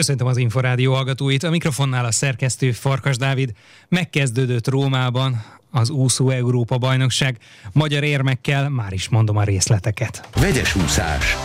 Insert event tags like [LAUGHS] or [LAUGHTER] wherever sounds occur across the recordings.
Köszöntöm az Inforádió hallgatóit, a mikrofonnál a szerkesztő Farkas Dávid. Megkezdődött Rómában az úszó Európa bajnokság. Magyar érmekkel már is mondom a részleteket. Vegyes úszás.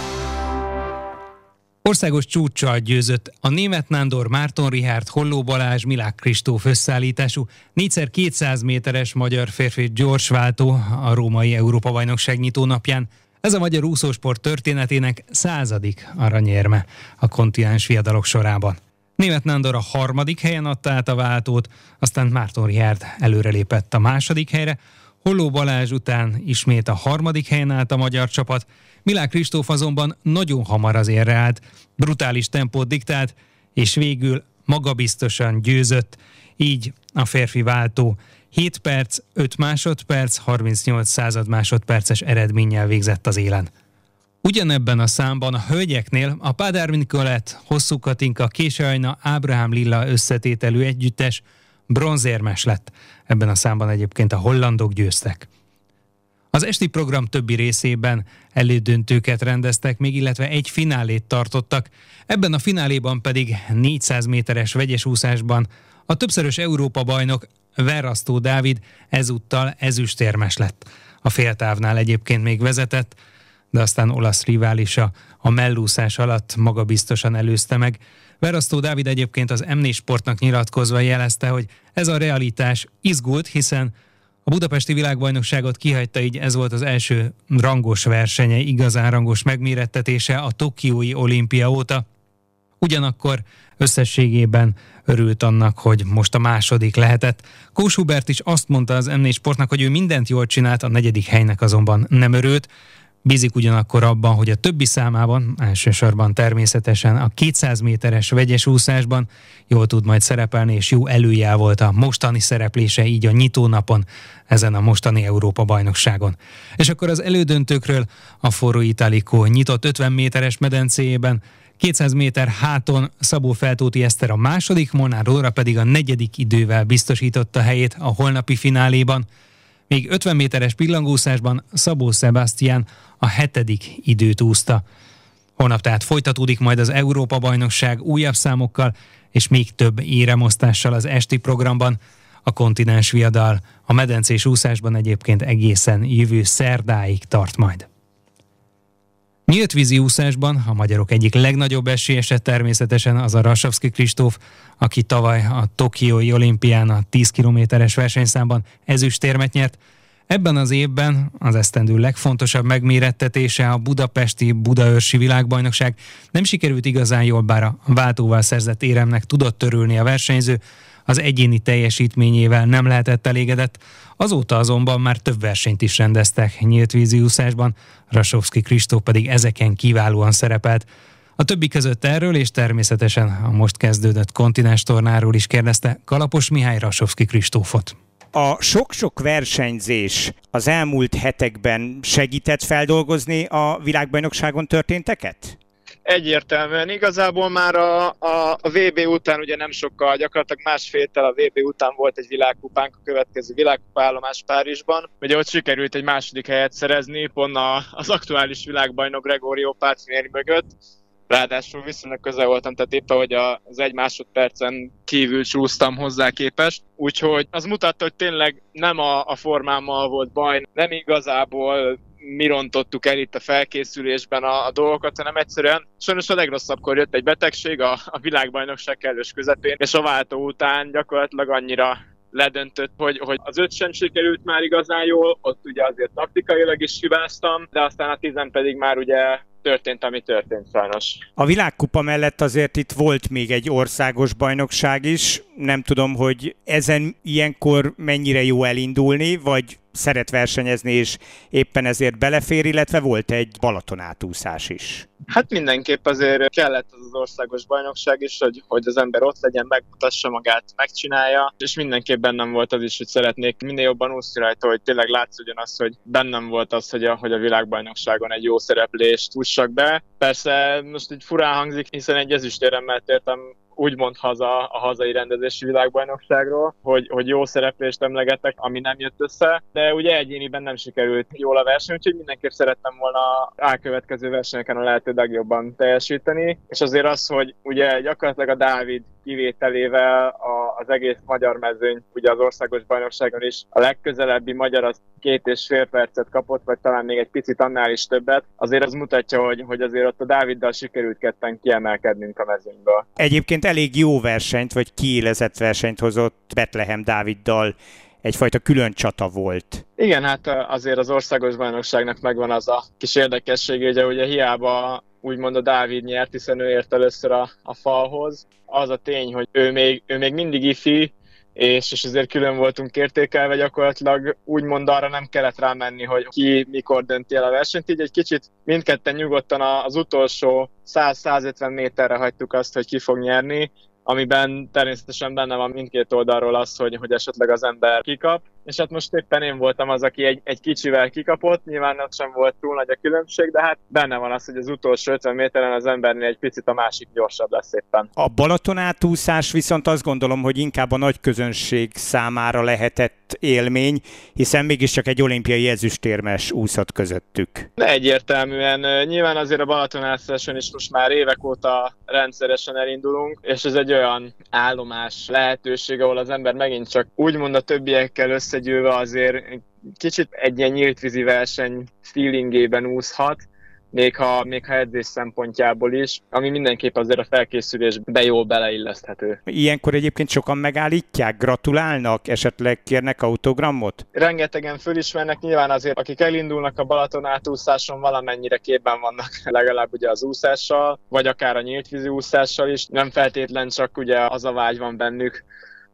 Országos csúccsal győzött a német Nándor Márton Richard Holló Balázs Milák Kristóf összeállítású 4x200 méteres magyar férfi gyorsváltó a római Európa bajnokság nyitó napján. Ez a magyar úszósport történetének századik aranyérme a kontinens fiadalok sorában. Német Nándor a harmadik helyen adta át a váltót, aztán Márton Richard előrelépett a második helyre, Holló Balázs után ismét a harmadik helyen állt a magyar csapat, Milák Kristóf azonban nagyon hamar az érre állt, brutális tempót diktált, és végül magabiztosan győzött, így a férfi váltó 7 perc, 5 másodperc, 38 század másodperces eredménnyel végzett az élen. Ugyanebben a számban a hölgyeknél a Pádár Nikolett, Hosszú Katinka, Késajna, Ábrahám Lilla összetételű együttes bronzérmes lett. Ebben a számban egyébként a hollandok győztek. Az esti program többi részében elődöntőket rendeztek még, illetve egy finálét tartottak. Ebben a fináléban pedig 400 méteres vegyes úszásban a többszörös Európa bajnok Verasztó Dávid ezúttal ezüstérmes lett. A féltávnál egyébként még vezetett, de aztán olasz riválisa a mellúszás alatt magabiztosan előzte meg. Verasztó Dávid egyébként az m Sportnak nyilatkozva jelezte, hogy ez a realitás izgult, hiszen a budapesti világbajnokságot kihagyta, így ez volt az első rangos versenye, igazán rangos megmérettetése a Tokiói olimpia óta. Ugyanakkor összességében örült annak, hogy most a második lehetett. Kós Hubert is azt mondta az m Sportnak, hogy ő mindent jól csinált, a negyedik helynek azonban nem örült. Bízik ugyanakkor abban, hogy a többi számában, elsősorban természetesen a 200 méteres vegyes úszásban jól tud majd szerepelni, és jó előjá volt a mostani szereplése így a nyitónapon ezen a mostani Európa-bajnokságon. És akkor az elődöntőkről a Forró Italikó nyitott 50 méteres medencéjében 200 méter háton Szabó Feltóti Eszter a második, Molnár Lóra pedig a negyedik idővel biztosította helyét a holnapi fináléban. Még 50 méteres pillangószásban Szabó Sebastian a hetedik időt úszta. Holnap tehát folytatódik majd az Európa-bajnokság újabb számokkal, és még több éremosztással az esti programban. A kontinens viadal a medencés úszásban egyébként egészen jövő szerdáig tart majd. Nyílt vízi úszásban a magyarok egyik legnagyobb esélyese természetesen az a Rasavski Kristóf, aki tavaly a Tokiói olimpián a 10 kilométeres versenyszámban ezüstérmet nyert. Ebben az évben az esztendő legfontosabb megmérettetése a budapesti Budaörsi világbajnokság. Nem sikerült igazán jól, bár a váltóval szerzett éremnek tudott törülni a versenyző, az egyéni teljesítményével nem lehetett elégedett, azóta azonban már több versenyt is rendeztek nyílt víziúszásban, Rasovski Kristó pedig ezeken kiválóan szerepelt. A többi között erről és természetesen a most kezdődött kontinens tornáról is kérdezte Kalapos Mihály Rasovski Kristófot. A sok-sok versenyzés az elmúlt hetekben segített feldolgozni a világbajnokságon történteket? Egyértelműen igazából már a, a, a VB után ugye nem sokkal, gyakorlatilag másféltel a VB után volt egy világkupánk, a következő világkupa állomás Párizsban. Ugye ott sikerült egy második helyet szerezni, pont a, az aktuális világbajnok Gregorio Pacinieri mögött. Ráadásul viszonylag közel voltam, tehát éppen, hogy az egy másodpercen kívül csúsztam hozzá képest. Úgyhogy az mutatta, hogy tényleg nem a, a formámmal volt baj, nem igazából mi rontottuk el itt a felkészülésben a, a dolgokat, hanem egyszerűen sajnos a legrosszabbkor jött egy betegség a, a világbajnokság kellős közepén, és a váltó után gyakorlatilag annyira ledöntött, hogy, hogy az öt sem sikerült már igazán jól, ott ugye azért taktikailag is hibáztam, de aztán a tizen pedig már ugye történt, ami történt sajnos. A világkupa mellett azért itt volt még egy országos bajnokság is. Nem tudom, hogy ezen ilyenkor mennyire jó elindulni, vagy szeret versenyezni, és éppen ezért belefér, illetve volt egy Balaton átúszás is. Hát mindenképp azért kellett az, országos bajnokság is, hogy, hogy az ember ott legyen, megmutassa magát, megcsinálja, és mindenképp bennem volt az is, hogy szeretnék minél jobban úszni rajta, hogy tényleg látszódjon az, hogy bennem volt az, hogy a, hogy a világbajnokságon egy jó szereplést ússak be. Persze most egy furán hangzik, hiszen egy ezüstéremmel tértem úgymond haza a hazai rendezési világbajnokságról, hogy, hogy jó szereplést emlegetek, ami nem jött össze, de ugye egyéniben nem sikerült jól a verseny, úgyhogy mindenképp szerettem volna elkövetkező versenyeken a lehető legjobban teljesíteni, és azért az, hogy ugye gyakorlatilag a Dávid kivételével a, az egész magyar mezőny, ugye az országos bajnokságon is a legközelebbi magyar az két és fél percet kapott, vagy talán még egy picit annál is többet, azért az mutatja, hogy, hogy azért ott a Dáviddal sikerült ketten kiemelkednünk a mezőnyből. Egyébként elég jó versenyt, vagy kiélezett versenyt hozott Betlehem Dáviddal egyfajta külön csata volt. Igen, hát azért az országos bajnokságnak megvan az a kis érdekessége, hogy ugye hiába úgymond a Dávid nyert, hiszen ő ért először a, a falhoz. Az a tény, hogy ő még, ő még mindig ifi, és, és ezért külön voltunk értékelve, gyakorlatilag. Úgymond arra nem kellett rámenni, hogy ki mikor dönti el a versenyt, így egy kicsit mindketten nyugodtan az utolsó 100-150 méterre hagytuk azt, hogy ki fog nyerni, amiben természetesen benne van mindkét oldalról az, hogy, hogy esetleg az ember kikap, és hát most éppen én voltam az, aki egy, egy kicsivel kikapott, nyilván ott sem volt túl nagy a különbség, de hát benne van az, hogy az utolsó 50 méteren az embernél egy picit a másik gyorsabb lesz éppen. A Balaton átúszás viszont azt gondolom, hogy inkább a nagy közönség számára lehetett élmény, hiszen mégiscsak egy olimpiai ezüstérmes úszott közöttük. De egyértelműen, nyilván azért a Balaton átúszáson is most már évek óta rendszeresen elindulunk, és ez egy olyan állomás lehetőség, ahol az ember megint csak úgymond a többiekkel össze összegyűlve azért kicsit egy ilyen nyíltvízi verseny feelingében úszhat, még ha, még ha edzés szempontjából is, ami mindenképp azért a felkészülésbe jól beleilleszthető. Ilyenkor egyébként sokan megállítják, gratulálnak, esetleg kérnek autogramot? Rengetegen fölismernek, nyilván azért, akik elindulnak a Balaton átúszáson, valamennyire képben vannak [LAUGHS] legalább ugye az úszással, vagy akár a nyíltvízi úszással is. Nem feltétlen csak ugye az a vágy van bennük,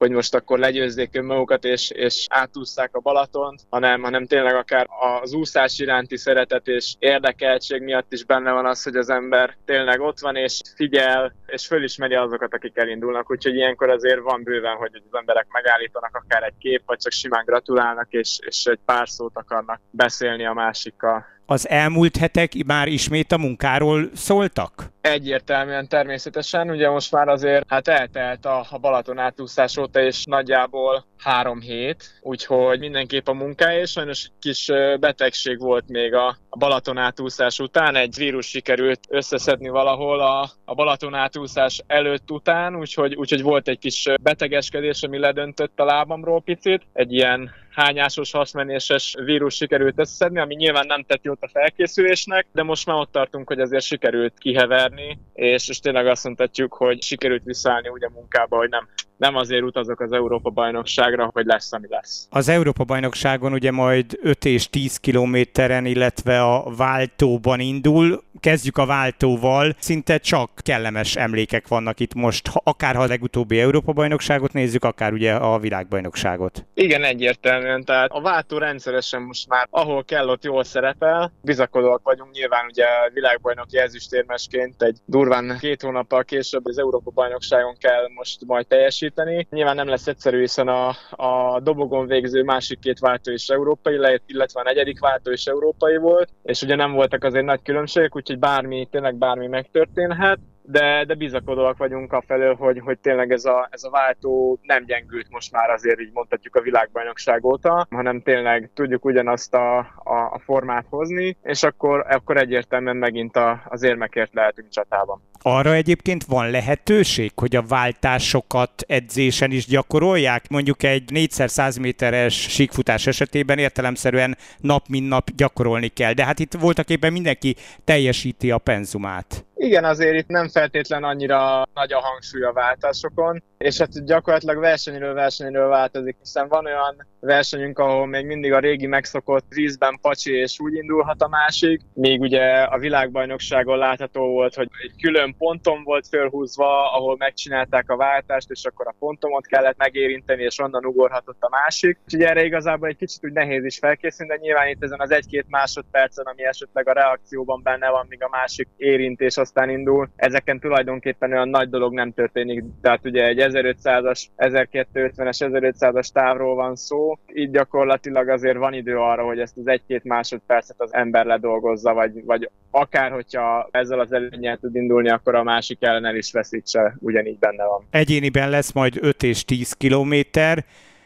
hogy most akkor legyőzzék önmagukat és, és átúszták a Balatont, hanem, hanem tényleg akár az úszás iránti szeretet és érdekeltség miatt is benne van az, hogy az ember tényleg ott van és figyel, és fölismeri azokat, akik elindulnak. Úgyhogy ilyenkor azért van bőven, hogy az emberek megállítanak akár egy kép, vagy csak simán gratulálnak, és, és egy pár szót akarnak beszélni a másikkal az elmúlt hetek már ismét a munkáról szóltak? Egyértelműen természetesen, ugye most már azért hát eltelt a, Balaton átúszás óta, és nagyjából három hét, úgyhogy mindenképp a munkája, és sajnos egy kis betegség volt még a, Balaton átúszás után, egy vírus sikerült összeszedni valahol a, a Balaton átúszás előtt után, úgyhogy, úgyhogy volt egy kis betegeskedés, ami ledöntött a lábamról picit, egy ilyen hányásos hasmenéses vírus sikerült összeszedni, ami nyilván nem tett jót a felkészülésnek, de most már ott tartunk, hogy azért sikerült kiheverni, és, és tényleg azt mondhatjuk, hogy sikerült visszaállni úgy a munkába, hogy nem nem azért utazok az Európa-bajnokságra, hogy lesz, ami lesz. Az Európa-bajnokságon ugye majd 5 és 10 kilométeren, illetve a váltóban indul. Kezdjük a váltóval. Szinte csak kellemes emlékek vannak itt most, akár ha a legutóbbi Európa-bajnokságot nézzük, akár ugye a világbajnokságot. Igen, egyértelműen. Tehát a váltó rendszeresen most már, ahol kell, ott jól szerepel. Bizakodóak vagyunk nyilván ugye a világbajnoki ezüstérmesként egy durván két hónappal később az Európa-bajnokságon kell most majd teljesíteni. Nyilván nem lesz egyszerű, hiszen a, a dobogon végző másik két váltó is európai, illetve a negyedik váltó is európai volt, és ugye nem voltak azért nagy különbségek, úgyhogy bármi, tényleg bármi megtörténhet de, de bizakodóak vagyunk afelől, hogy, hogy tényleg ez a, ez a váltó nem gyengült most már azért így mondhatjuk a világbajnokság óta, hanem tényleg tudjuk ugyanazt a, a, a formát hozni, és akkor, akkor egyértelműen megint a, az érmekért lehetünk csatában. Arra egyébként van lehetőség, hogy a váltásokat edzésen is gyakorolják? Mondjuk egy 4x100 méteres síkfutás esetében értelemszerűen nap mint nap gyakorolni kell, de hát itt voltak éppen mindenki teljesíti a penzumát. Igen, azért itt nem feltétlen annyira nagy a hangsúly a váltásokon, és hát gyakorlatilag versenyről versenyről változik, hiszen van olyan versenyünk, ahol még mindig a régi megszokott vízben pacsi és úgy indulhat a másik, még ugye a világbajnokságon látható volt, hogy egy külön ponton volt fölhúzva, ahol megcsinálták a váltást, és akkor a pontomot kellett megérinteni, és onnan ugorhatott a másik. Úgyhogy erre igazából egy kicsit úgy nehéz is felkészülni, de nyilván itt ezen az egy-két másodpercen, ami esetleg a reakcióban benne van, míg a másik érintés aztán indul, ezeken tulajdonképpen olyan nagy dolog nem történik. Tehát ugye egy 1500-as, 1250-es, 1500-as távról van szó, így gyakorlatilag azért van idő arra, hogy ezt az egy-két másodpercet az ember ledolgozza, vagy, vagy akár hogyha ezzel az előnyel tud indulni, akkor a másik ellen el is veszítse, ugyanígy benne van. Egyéniben lesz majd 5 és 10 kilométer,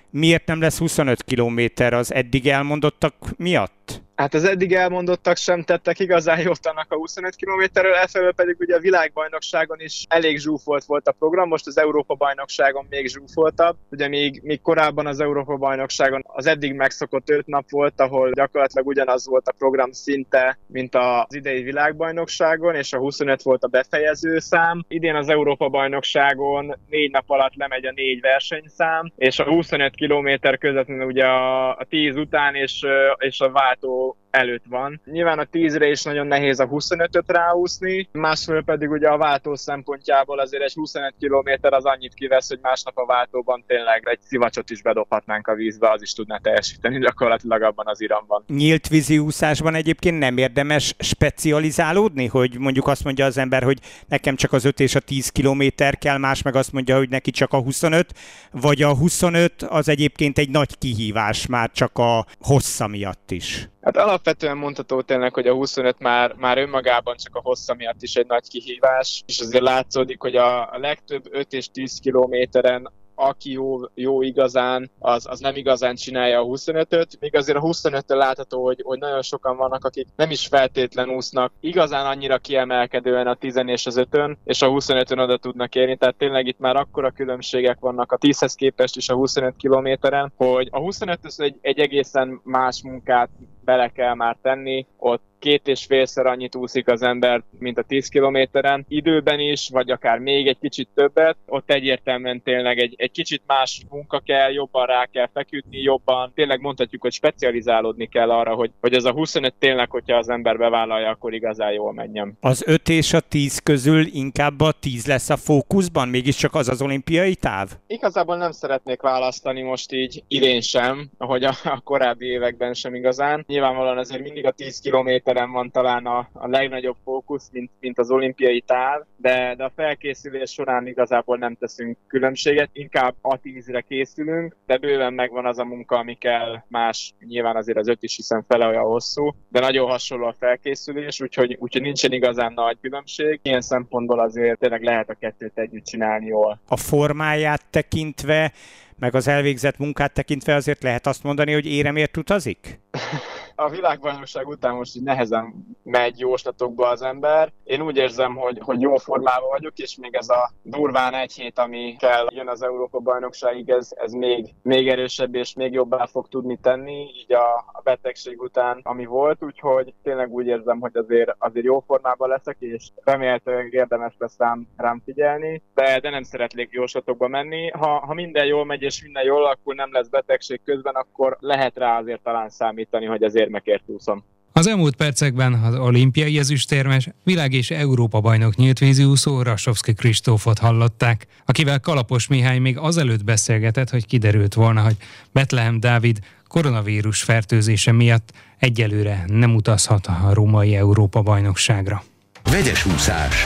miért nem lesz 25 kilométer az eddig elmondottak miatt? Hát az eddig elmondottak sem tettek igazán jót annak a 25 kilométerről, efelől pedig ugye a világbajnokságon is elég zsúfolt volt a program, most az Európa-bajnokságon még zsúfoltabb. Ugye még, még korábban az Európa-bajnokságon az eddig megszokott 5 nap volt, ahol gyakorlatilag ugyanaz volt a program szinte, mint az idei világbajnokságon, és a 25 volt a befejező szám. Idén az Európa-bajnokságon négy nap alatt lemegy a négy versenyszám, és a 25 kilométer közvetlenül ugye a, a 10 után és, és a váltó előtt van. Nyilván a 10-re is nagyon nehéz a 25-öt ráúszni, másfél pedig ugye a váltó szempontjából azért egy 25 km az annyit kivesz, hogy másnap a váltóban tényleg egy szivacsot is bedobhatnánk a vízbe, az is tudná teljesíteni gyakorlatilag abban az iramban. Nyílt vízi úszásban egyébként nem érdemes specializálódni, hogy mondjuk azt mondja az ember, hogy nekem csak az 5 és a 10 kilométer kell, más meg azt mondja, hogy neki csak a 25, vagy a 25 az egyébként egy nagy kihívás már csak a hossza miatt is. Hát alapvetően mondható tényleg, hogy a 25 már, már önmagában csak a hossza miatt is egy nagy kihívás, és azért látszódik, hogy a, a legtöbb 5 és 10 kilométeren aki jó, jó igazán, az, az nem igazán csinálja a 25-öt, míg azért a 25 látható, hogy, hogy nagyon sokan vannak, akik nem is feltétlen úsznak igazán annyira kiemelkedően a 10 és az 5-ön, és a 25-ön oda tudnak érni, tehát tényleg itt már akkora különbségek vannak a 10-hez képest is a 25 kilométeren, hogy a 25 egy, egy egészen más munkát bele kell már tenni, ott két és félszer annyit úszik az ember, mint a 10 kilométeren, időben is, vagy akár még egy kicsit többet, ott egyértelműen tényleg egy, egy kicsit más munka kell, jobban rá kell feküdni, jobban, tényleg mondhatjuk, hogy specializálódni kell arra, hogy, hogy ez a 25 tényleg, hogyha az ember bevállalja, akkor igazán jól menjen. Az 5 és a 10 közül inkább a 10 lesz a fókuszban, mégiscsak az az olimpiai táv? Igazából nem szeretnék választani most így idén sem, ahogy a, a korábbi években sem igazán. Nyilvánvalóan azért mindig a 10 kilométer téren van talán a, a legnagyobb fókusz, mint, mint az olimpiai táv, de, de a felkészülés során igazából nem teszünk különbséget, inkább a tízre készülünk, de bőven megvan az a munka, ami kell más, nyilván azért az öt is hiszen fele olyan hosszú, de nagyon hasonló a felkészülés, úgyhogy, úgyhogy nincsen igazán nagy különbség. Ilyen szempontból azért tényleg lehet a kettőt együtt csinálni jól. A formáját tekintve, meg az elvégzett munkát tekintve azért lehet azt mondani, hogy éremért utazik? [LAUGHS] a világbajnokság után most így nehezen megy jóslatokba az ember. Én úgy érzem, hogy, hogy jó formában vagyok, és még ez a durván egy hét, ami kell jön az Európa bajnokságig, ez, ez még, még erősebb és még jobbá fog tudni tenni, így a, a betegség után, ami volt, úgyhogy tényleg úgy érzem, hogy azért, azért jó formában leszek, és remélhetőleg érdemes lesz rám, rám figyelni, de, de nem szeretnék jóslatokba menni. Ha, ha minden jól megy és minden jól, akkor nem lesz betegség közben, akkor lehet rá azért talán számítani, hogy azért érmekért úszom. Az elmúlt percekben az olimpiai ezüstérmes, világ és Európa bajnok nyílt úszó Rasovski Kristófot hallották, akivel Kalapos Mihály még azelőtt beszélgetett, hogy kiderült volna, hogy Betlehem Dávid koronavírus fertőzése miatt egyelőre nem utazhat a római Európa bajnokságra. Vegyes úszás.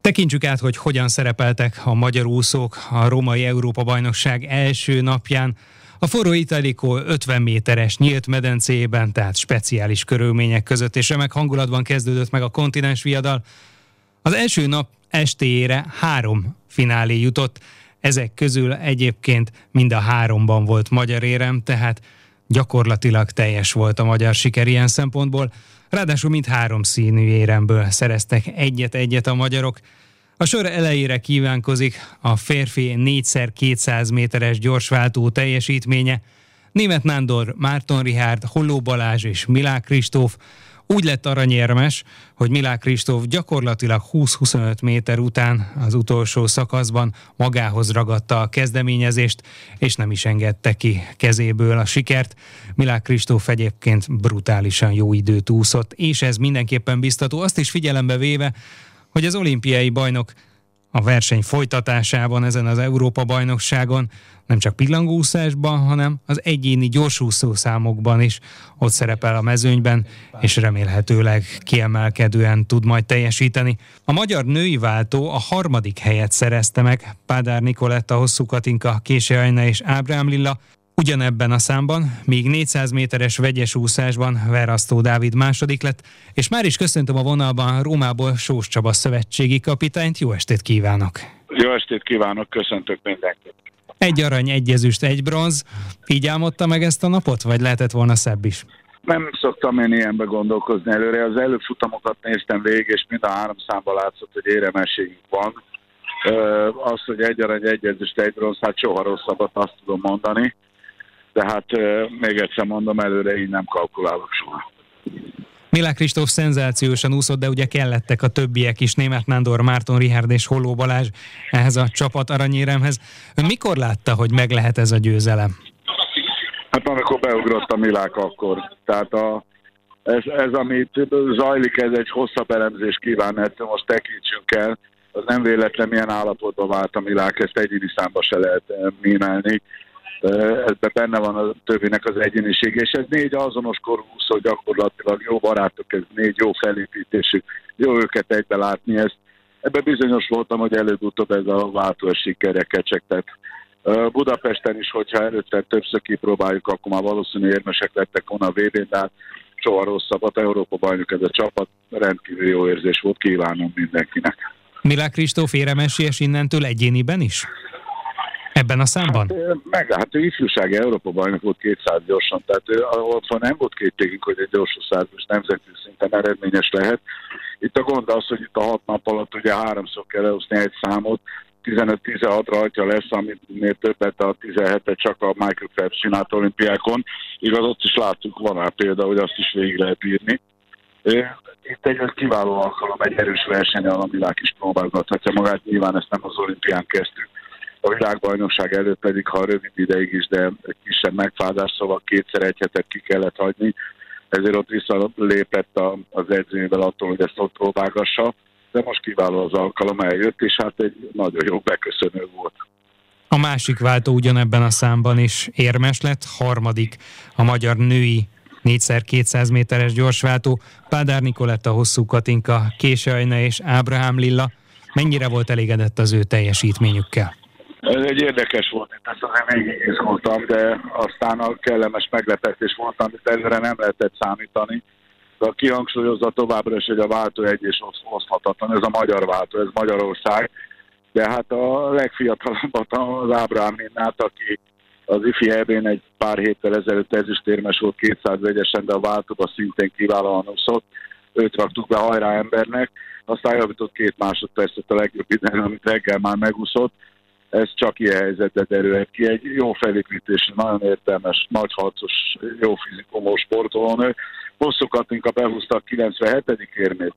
Tekintsük át, hogy hogyan szerepeltek a magyar úszók a római Európa bajnokság első napján. A forró Italikó 50 méteres nyílt medencében, tehát speciális körülmények között és remek hangulatban kezdődött meg a kontinens viadal. Az első nap estéjére három finálé jutott, ezek közül egyébként mind a háromban volt magyar érem, tehát gyakorlatilag teljes volt a magyar siker ilyen szempontból. Ráadásul mind három színű éremből szereztek egyet-egyet a magyarok. A sor elejére kívánkozik a férfi 4x200 méteres gyorsváltó teljesítménye. Német Nándor, Márton Rihárd, Holló Balázs és Milák Kristóf úgy lett aranyérmes, hogy Milák Kristóf gyakorlatilag 20-25 méter után az utolsó szakaszban magához ragadta a kezdeményezést, és nem is engedte ki kezéből a sikert. Milák Kristóf egyébként brutálisan jó időt úszott, és ez mindenképpen biztató. Azt is figyelembe véve, hogy az olimpiai bajnok a verseny folytatásában ezen az Európa-bajnokságon, nem csak pillangószásban, hanem az egyéni gyorsúszó számokban is ott szerepel a mezőnyben, és remélhetőleg kiemelkedően tud majd teljesíteni. A magyar női váltó a harmadik helyet szerezte meg, Pádár Nikoletta, Hosszú Katinka, Kése Ajna és Ábrám Lilla, Ugyanebben a számban, még 400 méteres vegyes úszásban Verasztó Dávid második lett, és már is köszöntöm a vonalban Rómából Sós Csaba szövetségi kapitányt. Jó estét kívánok! Jó estét kívánok, köszöntök mindenkit! Egy arany, egy ezüst, egy bronz. Így álmodta meg ezt a napot, vagy lehetett volna szebb is? Nem szoktam én ilyenbe gondolkozni előre. Az előfutamokat néztem végig, és mind a három számban látszott, hogy éremeségünk van. Az, hogy egy arany, egy ezüst, egy bronz, hát soha rosszabbat azt tudom mondani de hát még egyszer mondom, előre így nem kalkulálok soha. Milák Kristóf szenzációsan úszott, de ugye kellettek a többiek is, Német Nándor, Márton Richard és Holló Balázs ehhez a csapat aranyéremhez. Ön mikor látta, hogy meg lehet ez a győzelem? Hát amikor beugrott a Milák akkor. Tehát a, ez, ez, amit zajlik, ez egy hosszabb elemzés kíván, ezt most tekintsünk el. Az nem véletlen milyen állapotban vált a Milák, ezt egyéni számba se lehet mémelni ebben benne van a többinek az egyéniség, és ez négy azonos korú úszó gyakorlatilag jó barátok, ez négy jó felépítésű, jó őket egybe látni, ezt ebben bizonyos voltam, hogy előbb-utóbb ez a váltó sikerre kecsegtet. Budapesten is, hogyha előtte többször kipróbáljuk, akkor már valószínű érmesek lettek volna a vb de hát soha rosszabbat. Európa bajnok ez a csapat, rendkívül jó érzés volt, kívánom mindenkinek. Milák Kristóf éremesélyes innentől egyéniben is? Ebben a számban? Hát, meg, hát ő ifjúsági Európa bajnok volt 200 gyorsan, tehát ott nem volt kétségünk, hogy egy gyorsú százas nemzetközi szinten eredményes lehet. Itt a gond az, hogy itt a hat nap alatt ugye háromszor kell elhozni egy számot, 15-16 rajta lesz, amit többet a 17-et csak a Michael Phelps csinált olimpiákon. Igaz, ott is láttuk, van rá példa, hogy azt is végig lehet írni. Itt egy kiváló alkalom, egy erős verseny, a világ is próbálgathatja magát, nyilván ezt nem az olimpián kezdtük a világbajnokság előtt pedig, ha rövid ideig is, de kisebb megfázás, szóval kétszer egy hetet ki kellett hagyni, ezért ott visszalépett az edzőjével attól, hogy ezt ott próbálgassa, de most kiváló az alkalom eljött, és hát egy nagyon jó beköszönő volt. A másik váltó ugyanebben a számban is érmes lett, harmadik a magyar női 4x200 méteres gyorsváltó, Pádár Nikoletta, Hosszú Katinka, Kése Ajna és Ábrahám Lilla. Mennyire volt elégedett az ő teljesítményükkel? Ez egy érdekes volt, itt ezt azért végig izgultam, de aztán a kellemes meglepetés volt, amit előre nem lehetett számítani. De kihangsúlyozza továbbra is, hogy a váltó egy és oszthatatlan, ez a magyar váltó, ez Magyarország. De hát a legfiatalabbat az Ábrám Minnát, aki az IFI ebén egy pár héttel ezelőtt ezüstérmes volt 200 vegyesen, de a váltóba szintén kiválóan úszott. Őt raktuk be hajrá embernek, aztán javított két másodpercet a legjobb idején, amit reggel már megúszott ez csak ilyen helyzetet derülhet ki. Egy jó felépítés, nagyon értelmes, nagyharcos, jó fizikumos sportolónő. Hosszú Katinka behúzta a 97. érmét.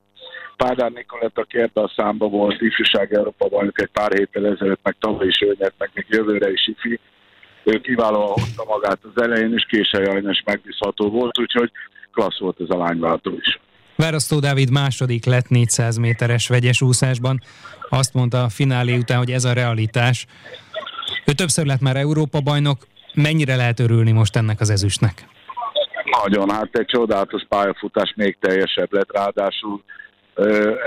Pádár Nikolett, aki a számba volt ifjúság Európa bajnok egy pár héttel ezelőtt, meg tavaly is ő meg még jövőre is ifi. Ő kiválóan hozta magát az elején, és Késely Ajnes megbízható volt, úgyhogy klassz volt ez a lányváltó is. Várasztó Dávid második lett 400 méteres vegyes úszásban. Azt mondta a finálé után, hogy ez a realitás. Ő többször lett már Európa bajnok. Mennyire lehet örülni most ennek az ezüstnek? Nagyon, hát egy csodálatos pályafutás még teljesebb lett, ráadásul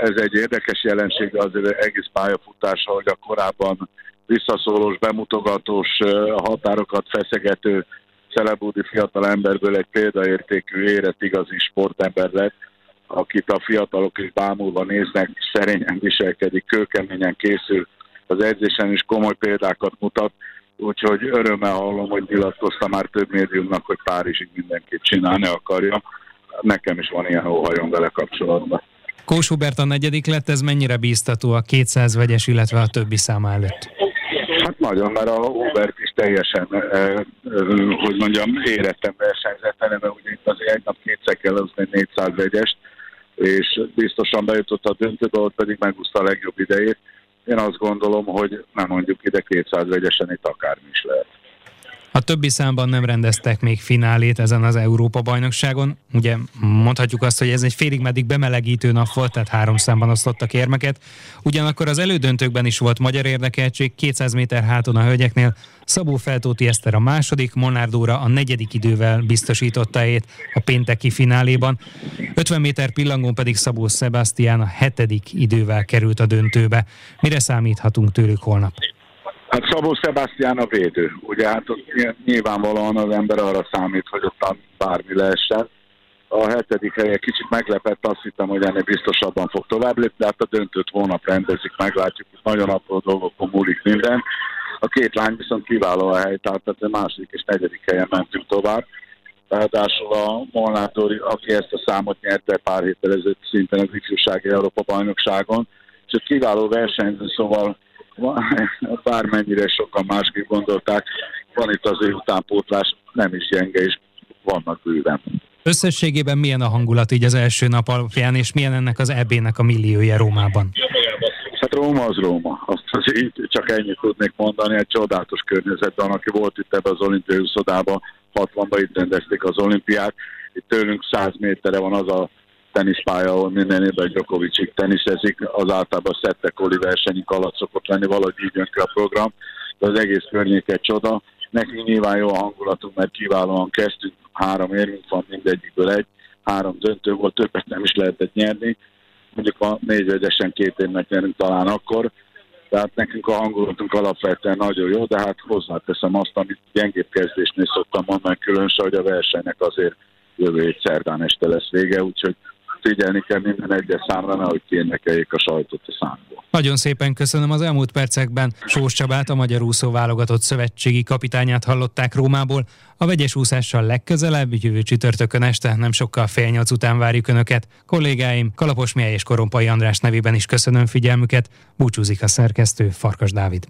ez egy érdekes jelenség az egész pályafutása, hogy a korábban visszaszólós, bemutogatós, határokat feszegető szelebúdi fiatal emberből egy példaértékű, érett igazi sportember lett, akit a fiatalok is bámulva néznek, szerényen viselkedik, kőkeményen készül, az edzésen is komoly példákat mutat, úgyhogy örömmel hallom, hogy nyilatkozta már több médiumnak, hogy Párizsig mindenkit csinálni akarja. Nekem is van ilyen óhajom vele kapcsolatban. Kós Hubert a negyedik lett, ez mennyire bíztató a 200 vegyes, illetve a többi száma előtt? Hát nagyon, mert a Hubert is teljesen, eh, eh, hogy mondjam, érettem versenyzett, mert ugye itt azért egy nap kétszer kell az 400 vegyest, és biztosan bejutott a döntőbe, ott pedig megúszta a legjobb idejét. Én azt gondolom, hogy nem mondjuk ide 200 vegyesen itt akármi is lehet. A többi számban nem rendeztek még finálét ezen az Európa-bajnokságon. Ugye mondhatjuk azt, hogy ez egy félig meddig bemelegítő nap volt, tehát három számban osztottak érmeket. Ugyanakkor az elődöntőkben is volt magyar érdekeltség, 200 méter háton a hölgyeknél. Szabó Feltóti Eszter a második, Monárdóra a negyedik idővel biztosította helyét a pénteki fináléban. 50 méter pillangón pedig Szabó Sebastián a hetedik idővel került a döntőbe. Mire számíthatunk tőlük holnap? Hát Szabó Sebastian a védő. Ugye hát ott nyilvánvalóan az ember arra számít, hogy ott bármi lehessen. A hetedik helye kicsit meglepett, azt hittem, hogy ennél biztosabban fog tovább lépni, de hát a döntőt hónap rendezik, meglátjuk, hogy nagyon apró dolgokon múlik minden. A két lány viszont kiváló a hely, tehát a második és negyedik helyen mentünk tovább. Ráadásul a Molnátor, aki ezt a számot nyerte pár héttel ezelőtt szinten az ifjúsági Európa bajnokságon, és egy kiváló versenyző, szóval bármennyire sokan másképp gondolták, van itt az utánpótlás, nem is gyenge, és vannak bőven. Összességében milyen a hangulat így az első nap alapján, és milyen ennek az EB-nek a milliója Rómában? Hát Róma az Róma. Azt az így csak ennyit tudnék mondani, egy csodálatos környezetben, aki volt itt ebbe az olimpiai úszodában, 60-ban itt rendezték az olimpiát, itt tőlünk 100 méterre van az a teniszpálya, ahol minden évben Djokovicig teniszezik, az általában szettekoli versenyünk alatt szokott lenni, valahogy így jön ki a program, de az egész környék egy csoda. Nekünk nyilván jó a hangulatunk, mert kiválóan kezdtünk, három érünk van, mindegyikből egy, három döntő volt, többet nem is lehetett nyerni, mondjuk a négyvegyesen két évnek nyerünk talán akkor, tehát nekünk a hangulatunk alapvetően nagyon jó, de hát hozzáteszem azt, amit gyengébb kezdésnél szoktam mondani, különösen, hogy a versenynek azért jövő egy szerdán este lesz vége, úgyhogy figyelni kell minden egyes számra, nehogy kiénekeljék a sajtot a számból. Nagyon szépen köszönöm az elmúlt percekben. Sós Csabát, a Magyar Úszó válogatott szövetségi kapitányát hallották Rómából. A vegyes úszással legközelebb, jövő csütörtökön este, nem sokkal fél nyolc után várjuk Önöket. Kollégáim, Kalapos Mihály és Korompai András nevében is köszönöm figyelmüket. Búcsúzik a szerkesztő Farkas Dávid.